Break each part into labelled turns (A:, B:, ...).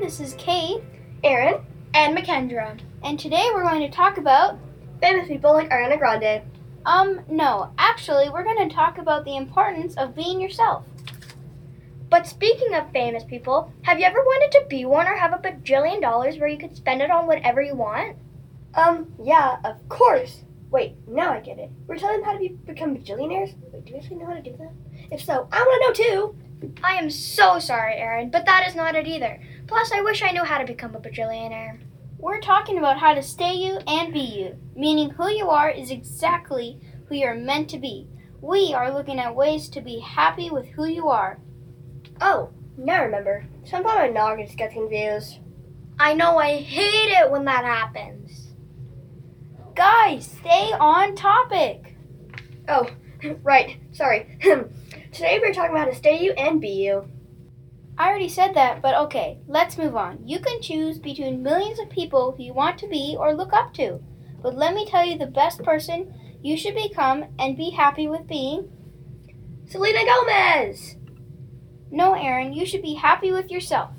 A: This is Kate,
B: Aaron,
C: and Makendra.
A: and today we're going to talk about.
B: famous people like Ariana Grande.
A: Um, no, actually, we're going to talk about the importance of being yourself.
C: But speaking of famous people, have you ever wanted to be one or have a bajillion dollars where you could spend it on whatever you want?
B: Um, yeah, of course. Wait, now I get it. We're telling them how to be, become bajillionaires? Wait, do you actually know how to do that? If so, I want to know too.
C: I am so sorry, Aaron, but that is not it either. Plus, I wish I knew how to become a bajillionaire.
A: We're talking about how to stay you and be you, meaning who you are is exactly who you're meant to be. We are looking at ways to be happy with who you are.
B: Oh, now I remember. Sometimes my noggin just gets confused.
C: I know I hate it when that happens.
A: Guys, stay on topic.
B: Oh, right. Sorry. Today we're talking about how to stay you and be you.
A: I already said that, but okay, let's move on. You can choose between millions of people who you want to be or look up to. But let me tell you the best person you should become and be happy with being.
B: Selena Gomez.
A: No, Aaron, you should be happy with yourself.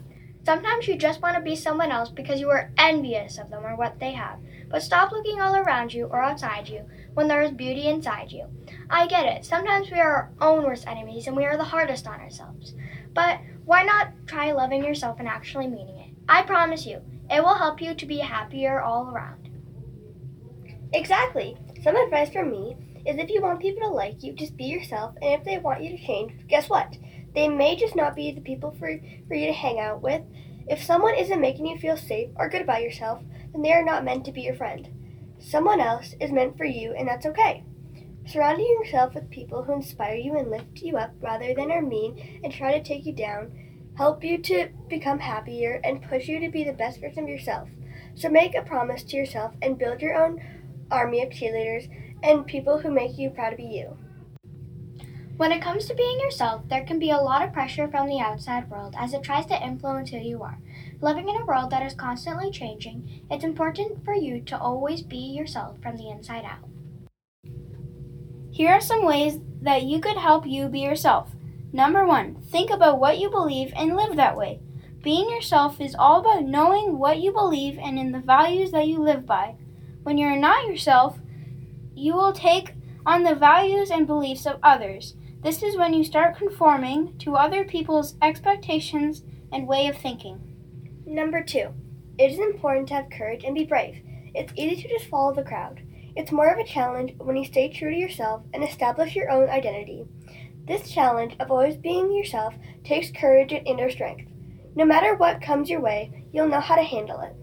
C: Sometimes you just want to be someone else because you are envious of them or what they have. But stop looking all around you or outside you when there is beauty inside you. I get it. Sometimes we are our own worst enemies and we are the hardest on ourselves. But why not try loving yourself and actually meaning it? I promise you, it will help you to be happier all around.
B: Exactly. Some advice from me is if you want people to like you, just be yourself, and if they want you to change, guess what? They may just not be the people for, for you to hang out with. If someone isn't making you feel safe or good about yourself, then they are not meant to be your friend. Someone else is meant for you, and that's okay. Surrounding yourself with people who inspire you and lift you up rather than are mean and try to take you down help you to become happier and push you to be the best version of yourself. So make a promise to yourself and build your own army of cheerleaders and people who make you proud to be you.
C: When it comes to being yourself, there can be a lot of pressure from the outside world as it tries to influence who you are. Living in a world that is constantly changing, it's important for you to always be yourself from the inside out.
A: Here are some ways that you could help you be yourself. Number one, think about what you believe and live that way. Being yourself is all about knowing what you believe and in the values that you live by. When you're not yourself, you will take on the values and beliefs of others. This is when you start conforming to other people's expectations and way of thinking.
B: Number two, it is important to have courage and be brave. It's easy to just follow the crowd. It's more of a challenge when you stay true to yourself and establish your own identity. This challenge of always being yourself takes courage and inner strength. No matter what comes your way, you'll know how to handle it.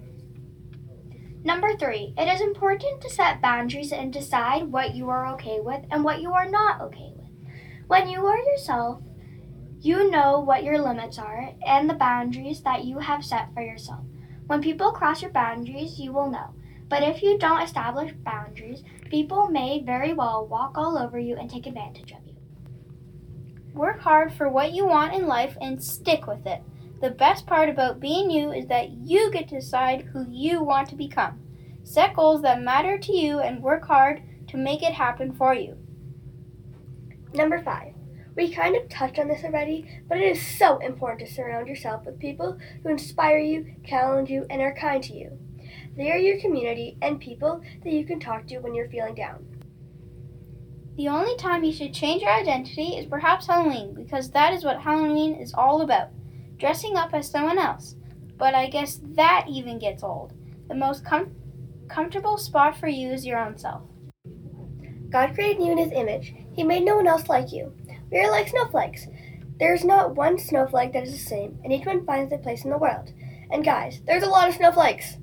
C: Number three, it is important to set boundaries and decide what you are okay with and what you are not okay with. When you are yourself, you know what your limits are and the boundaries that you have set for yourself. When people cross your boundaries, you will know. But if you don't establish boundaries, people may very well walk all over you and take advantage of you.
A: Work hard for what you want in life and stick with it. The best part about being you is that you get to decide who you want to become. Set goals that matter to you and work hard to make it happen for you.
B: Number five, we kind of touched on this already, but it is so important to surround yourself with people who inspire you, challenge you, and are kind to you. They are your community and people that you can talk to when you're feeling down.
A: The only time you should change your identity is perhaps Halloween, because that is what Halloween is all about dressing up as someone else. But I guess that even gets old. The most com- comfortable spot for you is your own self.
B: God created you in His image. He made no one else like you. We are like snowflakes. There is not one snowflake that is the same, and each one finds a place in the world. And guys, there's a lot of snowflakes.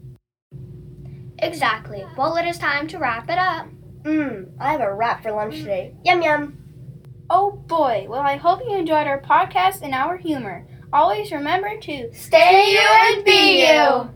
C: Exactly. Well, it is time to wrap it up.
B: Mmm, I have a wrap for lunch today. Yum yum.
A: Oh boy, well, I hope you enjoyed our podcast and our humor. Always remember to
B: Stay you and be you.